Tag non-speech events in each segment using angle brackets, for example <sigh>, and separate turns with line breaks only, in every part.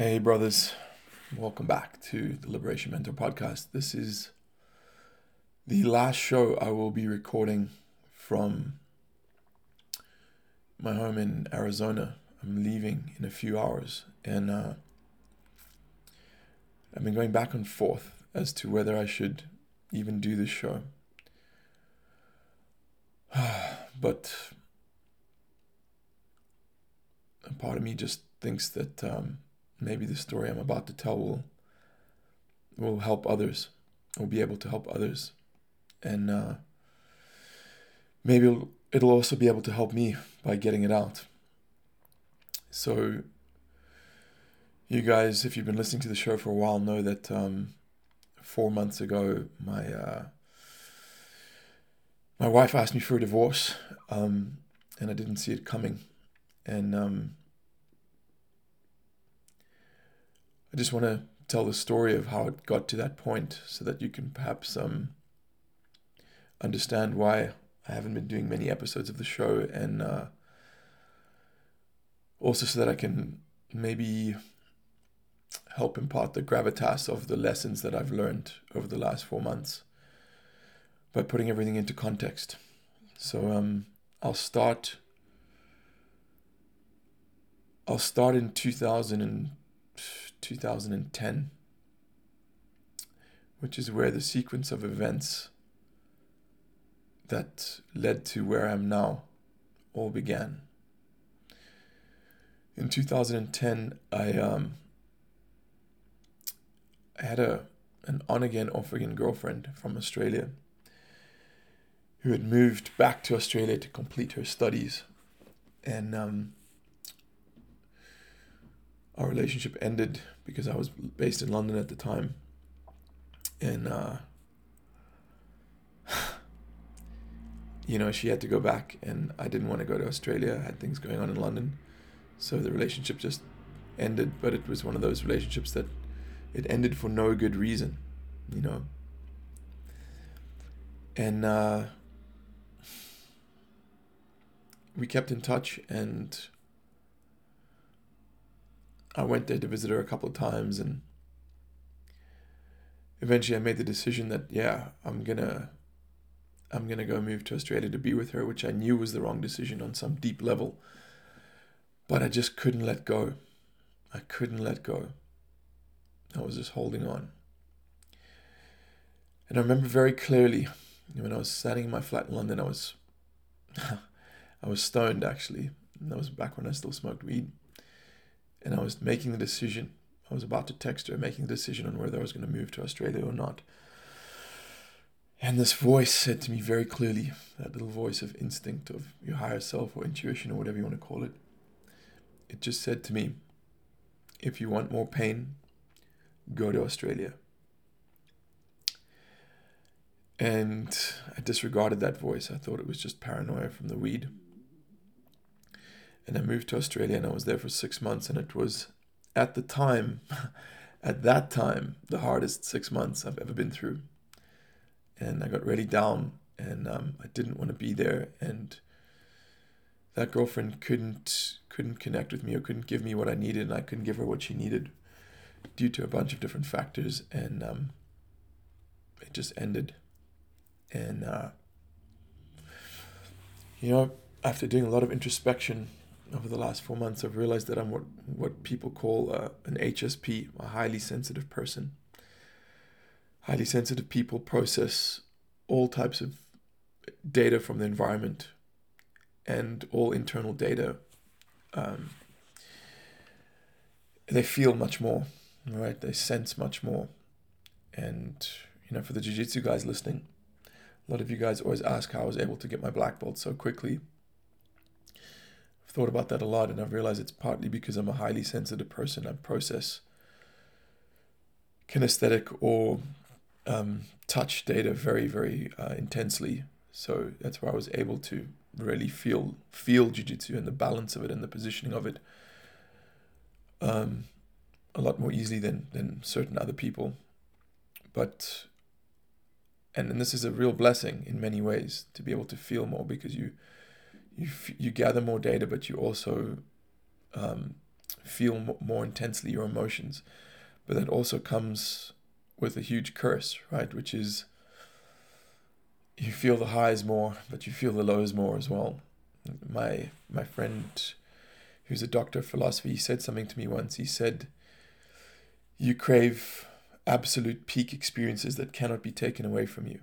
Hey, brothers. Welcome back to the Liberation Mentor podcast. This is the last show I will be recording from my home in Arizona. I'm leaving in a few hours, and uh, I've been going back and forth as to whether I should even do this show. <sighs> but a part of me just thinks that. Um, maybe the story I'm about to tell will will help others, will be able to help others, and uh, maybe it'll, also be able to help me by getting it out. So, you guys, if you've been listening to the show for a while, know that um, four months ago, my uh, my wife asked me for a divorce, um, and I didn't see it coming, and um, I just want to tell the story of how it got to that point so that you can perhaps um, understand why I haven't been doing many episodes of the show and uh, also so that I can maybe help impart the gravitas of the lessons that I've learned over the last four months by putting everything into context. So um, I'll start. I'll start in 2000 and 2010, which is where the sequence of events that led to where I am now all began. In 2010, I um, I had a an on again off again girlfriend from Australia who had moved back to Australia to complete her studies, and um, our relationship ended because I was based in London at the time. And, uh, <sighs> you know, she had to go back, and I didn't want to go to Australia. I had things going on in London. So the relationship just ended, but it was one of those relationships that it ended for no good reason, you know. And uh, we kept in touch, and I went there to visit her a couple of times and eventually I made the decision that yeah, I'm going to I'm going to go move to Australia to be with her, which I knew was the wrong decision on some deep level. But I just couldn't let go. I couldn't let go. I was just holding on. And I remember very clearly when I was standing in my flat in London, I was <laughs> I was stoned actually. And that was back when I still smoked weed and I was making the decision. I was about to text her, making the decision on whether I was going to move to Australia or not. And this voice said to me very clearly, that little voice of instinct, of your higher self or intuition or whatever you want to call it, it just said to me, if you want more pain, go to Australia. And I disregarded that voice. I thought it was just paranoia from the weed and I moved to Australia and I was there for six months and it was at the time <laughs> at that time the hardest six months I've ever been through. And I got really down and um, I didn't want to be there and that girlfriend couldn't couldn't connect with me or couldn't give me what I needed and I couldn't give her what she needed due to a bunch of different factors and um, it just ended. And uh, you know after doing a lot of introspection over the last four months, I've realized that I'm what, what people call uh, an HSP, a highly sensitive person. Highly sensitive people process all types of data from the environment and all internal data. Um, they feel much more, right? They sense much more. And, you know, for the Jiu Jitsu guys listening, a lot of you guys always ask how I was able to get my black belt so quickly thought about that a lot, and I've realized it's partly because I'm a highly sensitive person. I process kinesthetic or um, touch data very, very uh, intensely. So that's why I was able to really feel feel jujitsu and the balance of it and the positioning of it um, a lot more easily than than certain other people. But and, and this is a real blessing in many ways to be able to feel more because you you you gather more data, but you also um, feel more intensely your emotions. But that also comes with a huge curse, right? Which is you feel the highs more, but you feel the lows more as well. My my friend who's a doctor of philosophy, he said something to me once. He said, You crave absolute peak experiences that cannot be taken away from you.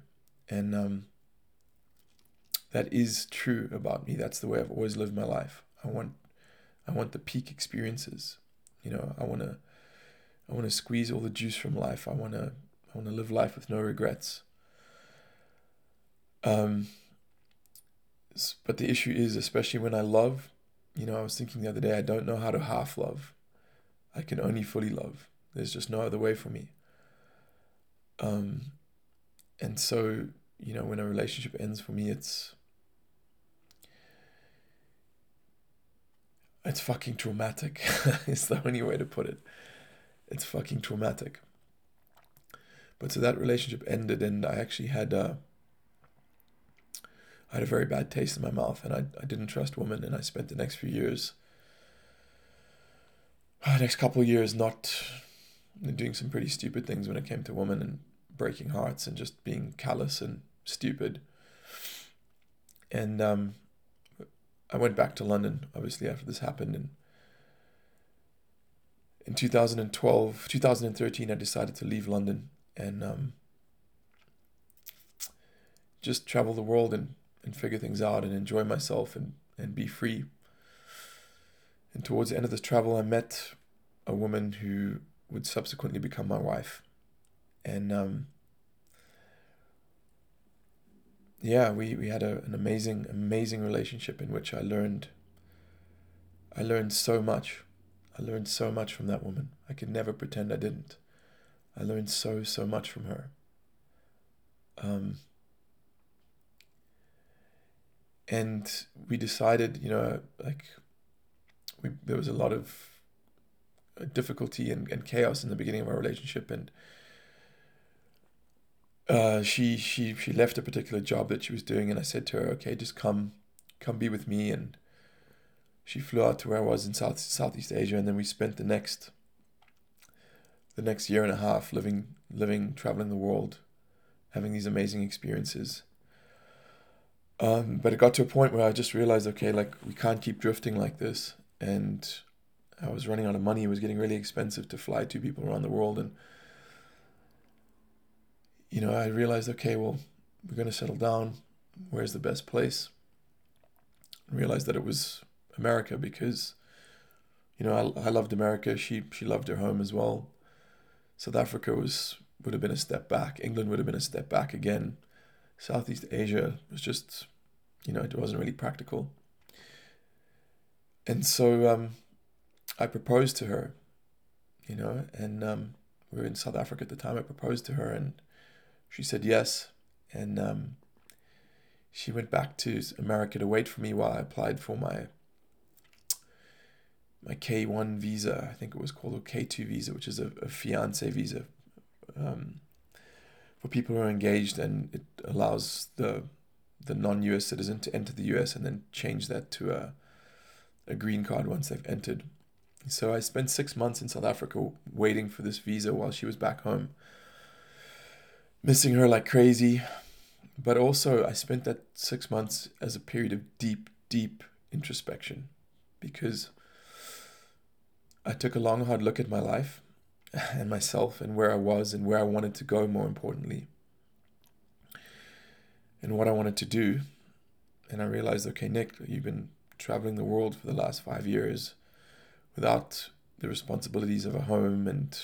And um, that is true about me. That's the way I've always lived my life. I want I want the peak experiences. You know, I wanna I wanna squeeze all the juice from life. I wanna I wanna live life with no regrets. Um but the issue is, especially when I love, you know, I was thinking the other day, I don't know how to half love. I can only fully love. There's just no other way for me. Um, and so, you know, when a relationship ends for me, it's it's fucking traumatic. <laughs> it's the only way to put it. It's fucking traumatic. But so that relationship ended, and I actually had a, I had a very bad taste in my mouth, and I, I didn't trust women, and I spent the next few years, uh, next couple of years, not doing some pretty stupid things when it came to women and breaking hearts and just being callous and stupid. And um, I went back to London, obviously, after this happened. And in 2012, 2013, I decided to leave London and um, just travel the world and, and figure things out and enjoy myself and, and be free. And towards the end of this travel, I met a woman who would subsequently become my wife. And um, yeah, we, we had a, an amazing, amazing relationship in which I learned I learned so much. I learned so much from that woman. I could never pretend I didn't. I learned so, so much from her. Um, and we decided, you know, like, we, there was a lot of difficulty and, and chaos in the beginning of our relationship. And uh, she she she left a particular job that she was doing, and I said to her, "Okay, just come, come be with me." And she flew out to where I was in South Southeast Asia, and then we spent the next the next year and a half living living traveling the world, having these amazing experiences. Um, but it got to a point where I just realized, okay, like we can't keep drifting like this, and I was running out of money. It was getting really expensive to fly two people around the world, and you know, I realized, okay, well, we're going to settle down. Where's the best place? I realized that it was America because, you know, I, I loved America. She she loved her home as well. South Africa was would have been a step back. England would have been a step back again. Southeast Asia was just, you know, it wasn't really practical. And so um, I proposed to her, you know, and um, we were in South Africa at the time. I proposed to her, and she said yes, and um, she went back to America to wait for me while I applied for my my K one visa. I think it was called a K two visa, which is a, a fiance visa um, for people who are engaged, and it allows the the non U.S. citizen to enter the U.S. and then change that to a a green card once they've entered. So I spent six months in South Africa waiting for this visa while she was back home missing her like crazy. But also, I spent that six months as a period of deep, deep introspection because I took a long, hard look at my life <laughs> and myself and where I was and where I wanted to go, more importantly, and what I wanted to do. And I realized, okay, Nick, you've been traveling the world for the last five years without the responsibilities of a home and,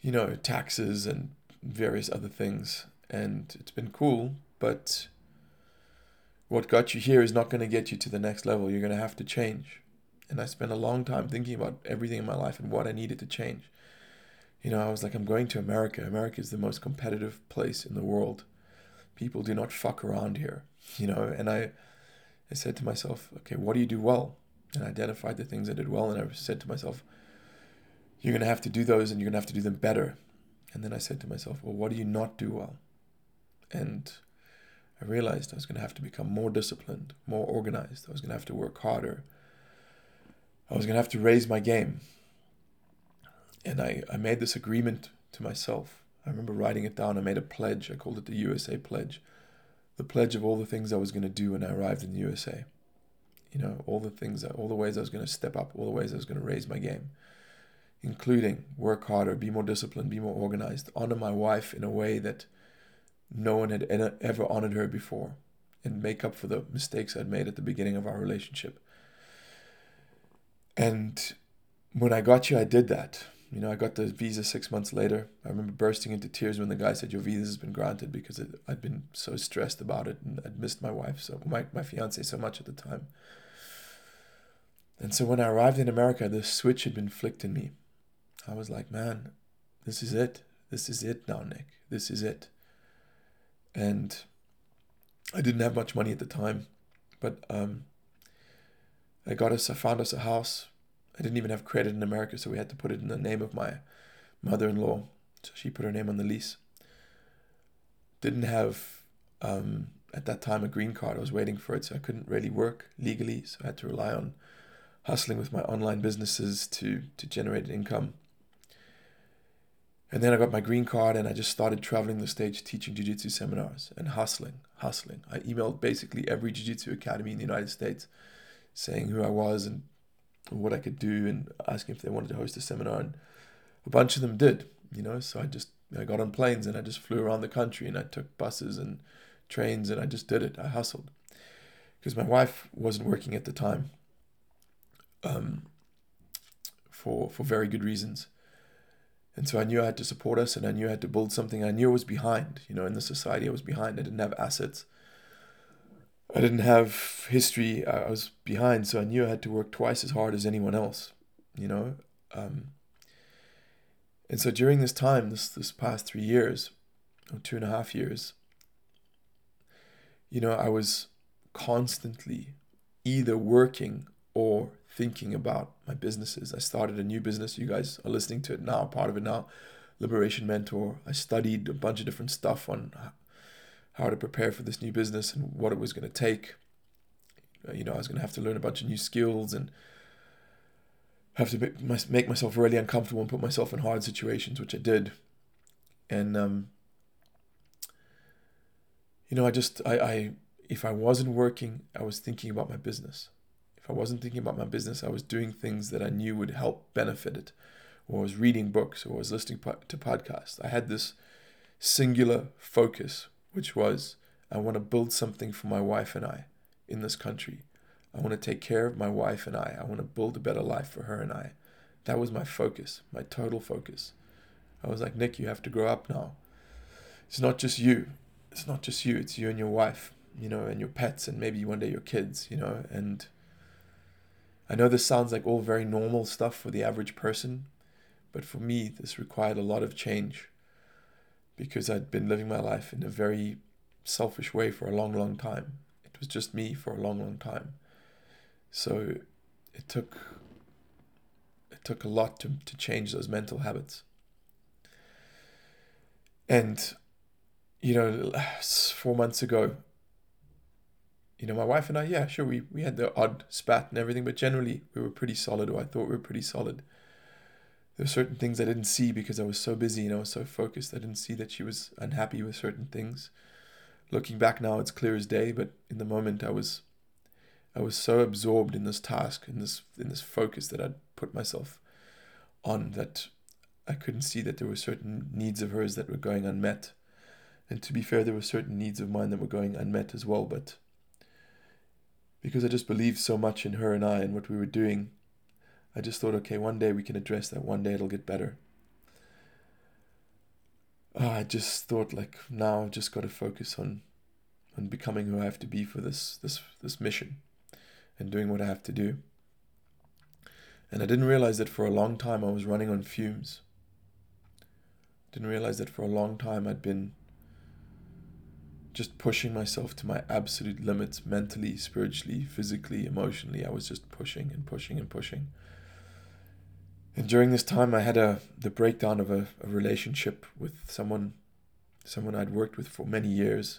you know, taxes and various other things. And it's been cool, but what got you here is not going to get you to the next level. You're going to have to change. And I spent a long time thinking about everything in my life and what I needed to change. You know, I was like, I'm going to America. America is the most competitive place in the world. People do not fuck around here, you know. And I, I said to myself, okay, what do you do well? And I identified the things I did well. And I said to myself, you're going to have to do those and you're going to have to do them better. And then I said to myself, well, what do you not do well? And I realized I was going to have to become more disciplined, more organized. I was going to have to work harder. I was going to have to raise my game. And I, I made this agreement to myself. I remember writing it down. I made a pledge. I called it the USA Pledge. The pledge of all the things I was going to do when I arrived in the USA. You know, all the things, all the ways I was going to step up, all the ways I was going to raise my game, including work harder, be more disciplined, be more organized, honor my wife in a way that no one had ever honored her before, and make up for the mistakes I'd made at the beginning of our relationship. And when I got you, I did that. You know, I got the visa six months later. I remember bursting into tears when the guy said, Your visa has been granted because it, I'd been so stressed about it and I'd missed my wife, so my, my fiance so much at the time. And so when I arrived in America, the switch had been flicked in me. I was like, Man, this is it. This is it now, Nick. This is it. And I didn't have much money at the time, but um, I got us, I found us a house I didn't even have credit in America, so we had to put it in the name of my mother in law. So she put her name on the lease. Didn't have, um, at that time, a green card. I was waiting for it, so I couldn't really work legally. So I had to rely on hustling with my online businesses to, to generate income. And then I got my green card and I just started traveling the stage teaching jiu jitsu seminars and hustling, hustling. I emailed basically every jiu jitsu academy in the United States saying who I was and what I could do and asking if they wanted to host a seminar. And a bunch of them did, you know. So I just I got on planes and I just flew around the country and I took buses and trains and I just did it. I hustled because my wife wasn't working at the time. Um, for for very good reasons. And so I knew I had to support us and I knew I had to build something. I knew I was behind, you know, in the society I was behind. I didn't have assets. I didn't have history. I was behind, so I knew I had to work twice as hard as anyone else, you know. Um, and so during this time, this this past three years, or two and a half years, you know, I was constantly either working or thinking about my businesses. I started a new business. You guys are listening to it now, part of it now. Liberation Mentor. I studied a bunch of different stuff on how to prepare for this new business and what it was going to take. Uh, you know, I was going to have to learn a bunch of new skills and have to make myself really uncomfortable and put myself in hard situations, which I did. And um, you know, I just I, I if I wasn't working, I was thinking about my business. I wasn't thinking about my business, I was doing things that I knew would help benefit it, or I was reading books, or I was listening to podcasts. I had this singular focus which was I want to build something for my wife and I in this country. I want to take care of my wife and I. I want to build a better life for her and I. That was my focus, my total focus. I was like, Nick, you have to grow up now. It's not just you. It's not just you. It's you and your wife, you know, and your pets, and maybe one day your kids, you know. And I know this sounds like all very normal stuff for the average person, but for me, this required a lot of change because I'd been living my life in a very selfish way for a long, long time. It was just me for a long, long time. So it took it took a lot to, to change those mental habits. And you know, <sighs> four months ago, you know, my wife and I, yeah, sure, we, we had the odd spat and everything, but generally we were pretty solid, or I thought we were pretty solid there were certain things I didn't see because I was so busy and I was so focused. I didn't see that she was unhappy with certain things. Looking back now, it's clear as day. But in the moment, I was, I was so absorbed in this task, in this in this focus that I'd put myself on that I couldn't see that there were certain needs of hers that were going unmet. And to be fair, there were certain needs of mine that were going unmet as well. But because I just believed so much in her and I and what we were doing, I just thought, okay, one day we can address that. One day it'll get better. Oh, I just thought like now I've just got to focus on on becoming who I have to be for this this this mission and doing what I have to do. And I didn't realize that for a long time I was running on fumes. Didn't realize that for a long time I'd been just pushing myself to my absolute limits mentally, spiritually, physically, emotionally. I was just pushing and pushing and pushing. And during this time, I had a the breakdown of a, a relationship with someone, someone I'd worked with for many years,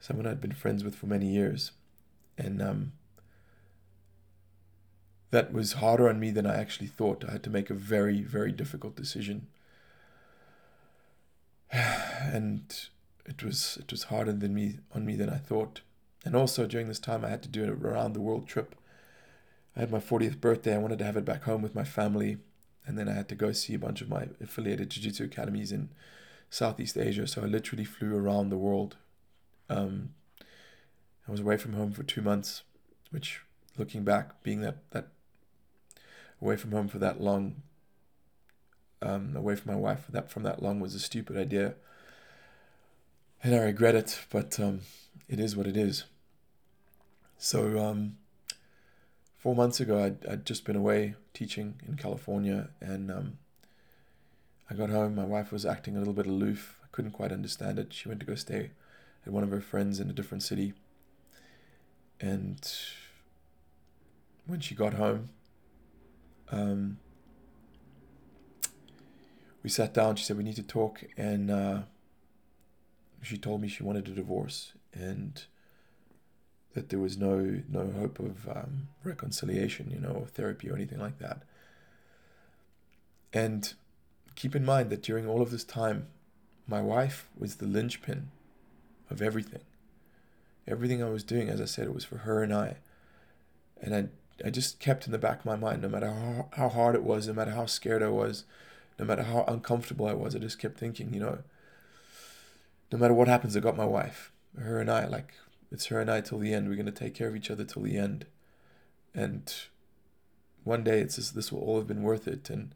someone I'd been friends with for many years, and um, that was harder on me than I actually thought. I had to make a very, very difficult decision. <sighs> And it was it was harder than me on me than I thought. And also during this time I had to do a around the world trip. I had my 40th birthday. I wanted to have it back home with my family. And then I had to go see a bunch of my affiliated jiu-jitsu academies in Southeast Asia. So I literally flew around the world. Um, I was away from home for two months, which looking back, being that, that away from home for that long, um, away from my wife for that from that long was a stupid idea. And I regret it, but um, it is what it is. So um, four months ago, I'd, I'd just been away teaching in California, and um, I got home. My wife was acting a little bit aloof. I couldn't quite understand it. She went to go stay at one of her friends in a different city. And when she got home, um, we sat down. She said, We need to talk. And uh, she told me she wanted a divorce and that there was no no hope of um, reconciliation, you know, or therapy or anything like that. And keep in mind that during all of this time, my wife was the linchpin of everything. Everything I was doing, as I said, it was for her and I. And I, I just kept in the back of my mind, no matter how, how hard it was, no matter how scared I was, no matter how uncomfortable I was, I just kept thinking, you know, no matter what happens, I got my wife. Her and I, like, it's her and I till the end. We're going to take care of each other till the end. And one day it's just, this will all have been worth it. And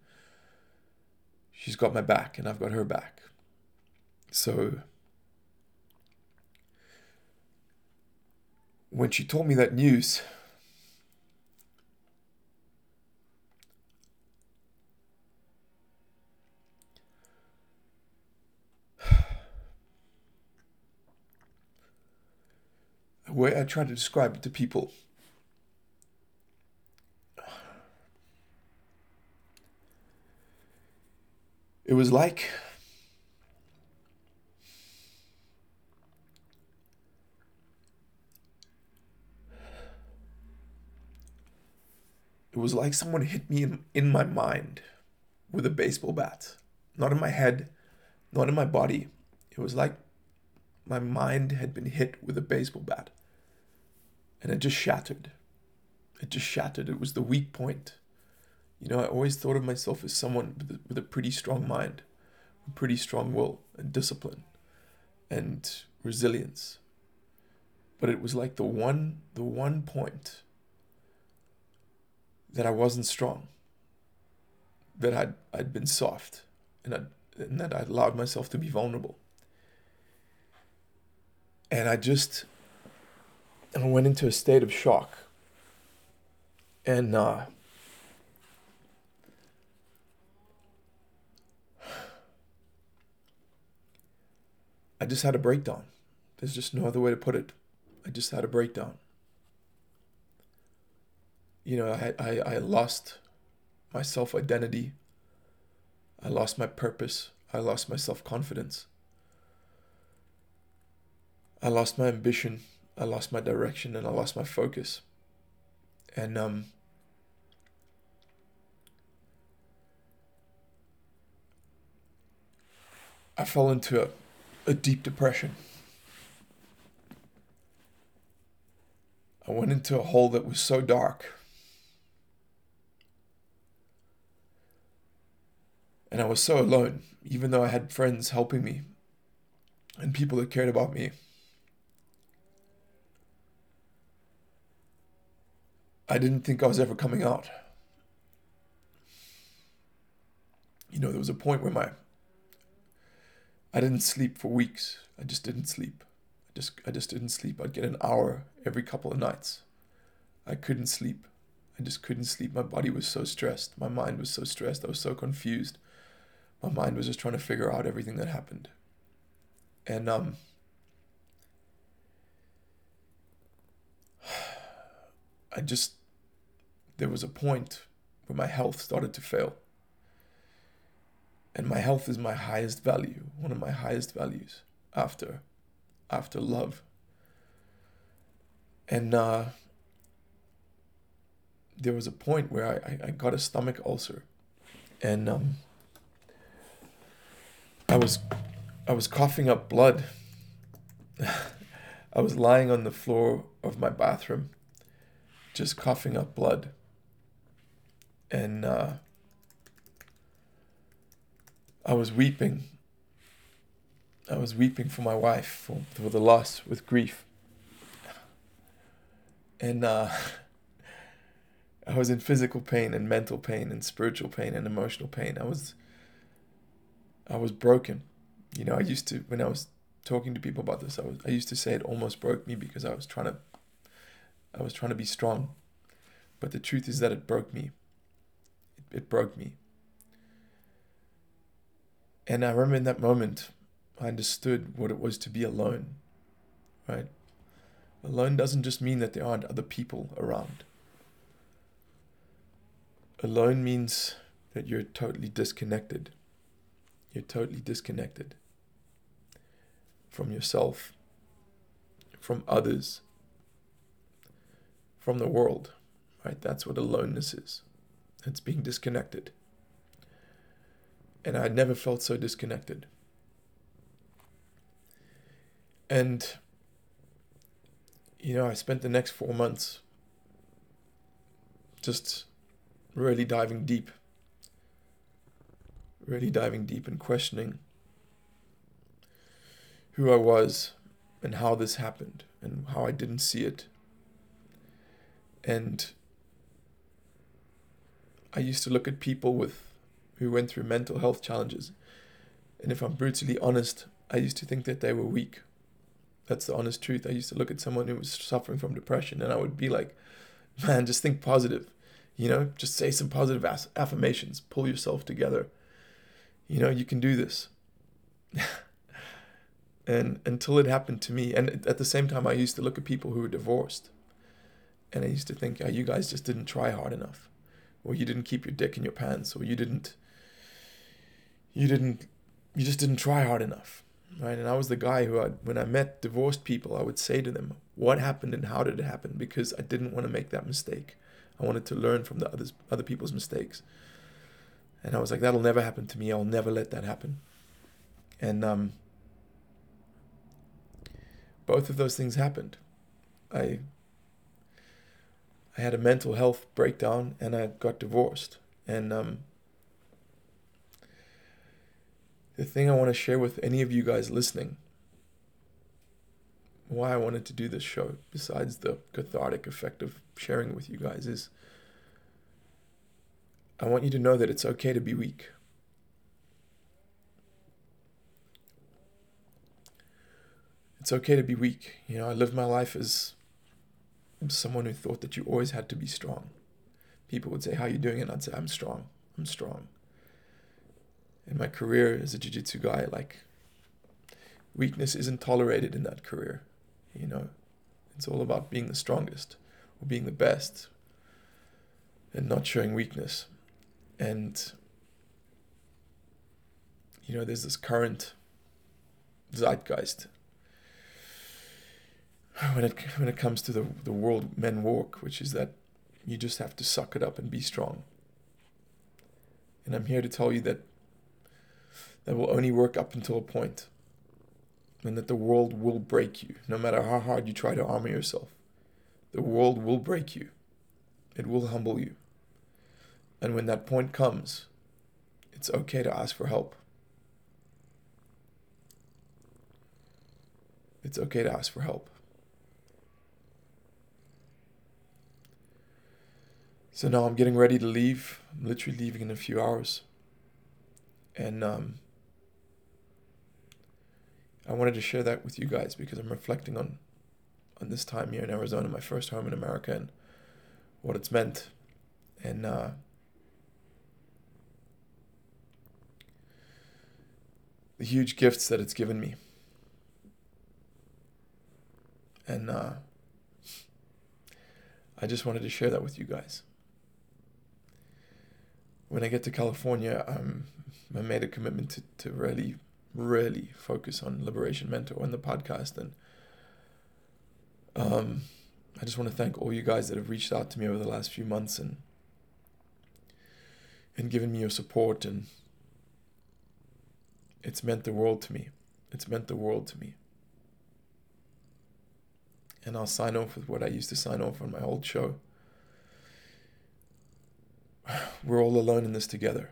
she's got my back and I've got her back. So when she told me that news, way I try to describe it to people. It was like it was like someone hit me in, in my mind with a baseball bat. Not in my head, not in my body. It was like my mind had been hit with a baseball bat and it just shattered. It just shattered. It was the weak point. You know, I always thought of myself as someone with a, with a pretty strong mind, a pretty strong will and discipline and resilience. But it was like the one the one point that I wasn't strong. That I'd I'd been soft and i and that I'd allowed myself to be vulnerable. And I just I went into a state of shock. And uh, I just had a breakdown. There's just no other way to put it. I just had a breakdown. You know, I, I, I lost my self identity. I lost my purpose. I lost my self confidence. I lost my ambition. I lost my direction and I lost my focus. And um, I fell into a, a deep depression. I went into a hole that was so dark. And I was so alone, even though I had friends helping me and people that cared about me. I didn't think I was ever coming out. You know, there was a point where my I didn't sleep for weeks. I just didn't sleep. I just I just didn't sleep. I'd get an hour every couple of nights. I couldn't sleep. I just couldn't sleep. My body was so stressed. My mind was so stressed. I was so confused. My mind was just trying to figure out everything that happened. And um <sighs> I just there was a point where my health started to fail. And my health is my highest value, one of my highest values after after love. And uh, there was a point where I, I got a stomach ulcer, and um, I was I was coughing up blood. <laughs> I was lying on the floor of my bathroom, just coughing up blood. And uh, I was weeping. I was weeping for my wife, for, for the loss, with grief. And uh, <laughs> I was in physical pain and mental pain and spiritual pain and emotional pain. I was I was broken. You know, I used to when I was talking to people about this, I was I used to say it almost broke me because I was trying to I was trying to be strong. But the truth is that it broke me. It, broke me. And I remember in that moment I understood what it was to be alone. Right? Alone doesn't just mean that there aren't other people around. Alone means that you're totally disconnected. You're totally disconnected from yourself, from others, from the world. Right? That's what aloneness is. It's being disconnected. And I'd never felt so disconnected. And, you know, I spent the next four months just really diving deep, really diving deep and questioning who I was and how this happened and how I didn't see it. And I used to look at people with who went through mental health challenges. And if I'm brutally honest, I used to think that they were weak. That's the honest truth. I used to look at someone who was suffering from depression and I would be like, man, just think positive. You know, just say some positive affirmations, pull yourself together. You know, you can do this. <laughs> and until it happened to me, and at the same time, I used to look at people who were divorced. And I used to think, oh, you guys just didn't try hard enough. Or you didn't keep your dick in your pants. Or you didn't, you didn't, you just didn't try hard enough. Right. And I was the guy who, I, when I met divorced people, I would say to them, what happened and how did it happen? Because I didn't want to make that mistake. I wanted to learn from the others, other people's mistakes. And I was like, that'll never happen to me. I'll never let that happen. And um, both of those things happened. I I had a mental health breakdown and I got divorced. And um, the thing I want to share with any of you guys listening, why I wanted to do this show, besides the cathartic effect of sharing with you guys is I want you to know that it's okay to be weak. It's okay to be weak. You know, I live my life as someone who thought that you always had to be strong. People would say, How are you doing? And I'd say, I'm strong. I'm strong. In my career as a jiu jitsu guy, like, weakness isn't tolerated in that career. You know, it's all about being the strongest or being the best and not showing weakness. And, you know, there's this current zeitgeist when it when it comes to the the world men walk, which is that you just have to suck it up and be strong. And I'm here to tell you that that will only work up until a point, and that the world will break you, no matter how hard you try to armor yourself. The world will break you. It will humble you. And when that point comes, it's okay to ask for help. It's okay to ask for help. So now I'm getting ready to leave. I'm literally leaving in a few hours. And um, I wanted to share that with you guys because I'm reflecting on on this time here in Arizona, my first home in America, and what it's meant. And uh, the huge gifts that it's given me. And uh, I just wanted to share that with you guys when I get to California, um, I made a commitment to, to really, really focus on Liberation Mentor and the podcast. And um, I just want to thank all you guys that have reached out to me over the last few months and and given me your support and it's meant the world to me. It's meant the world to me. And I'll sign off with what I used to sign off on my old show. We're all alone in this together.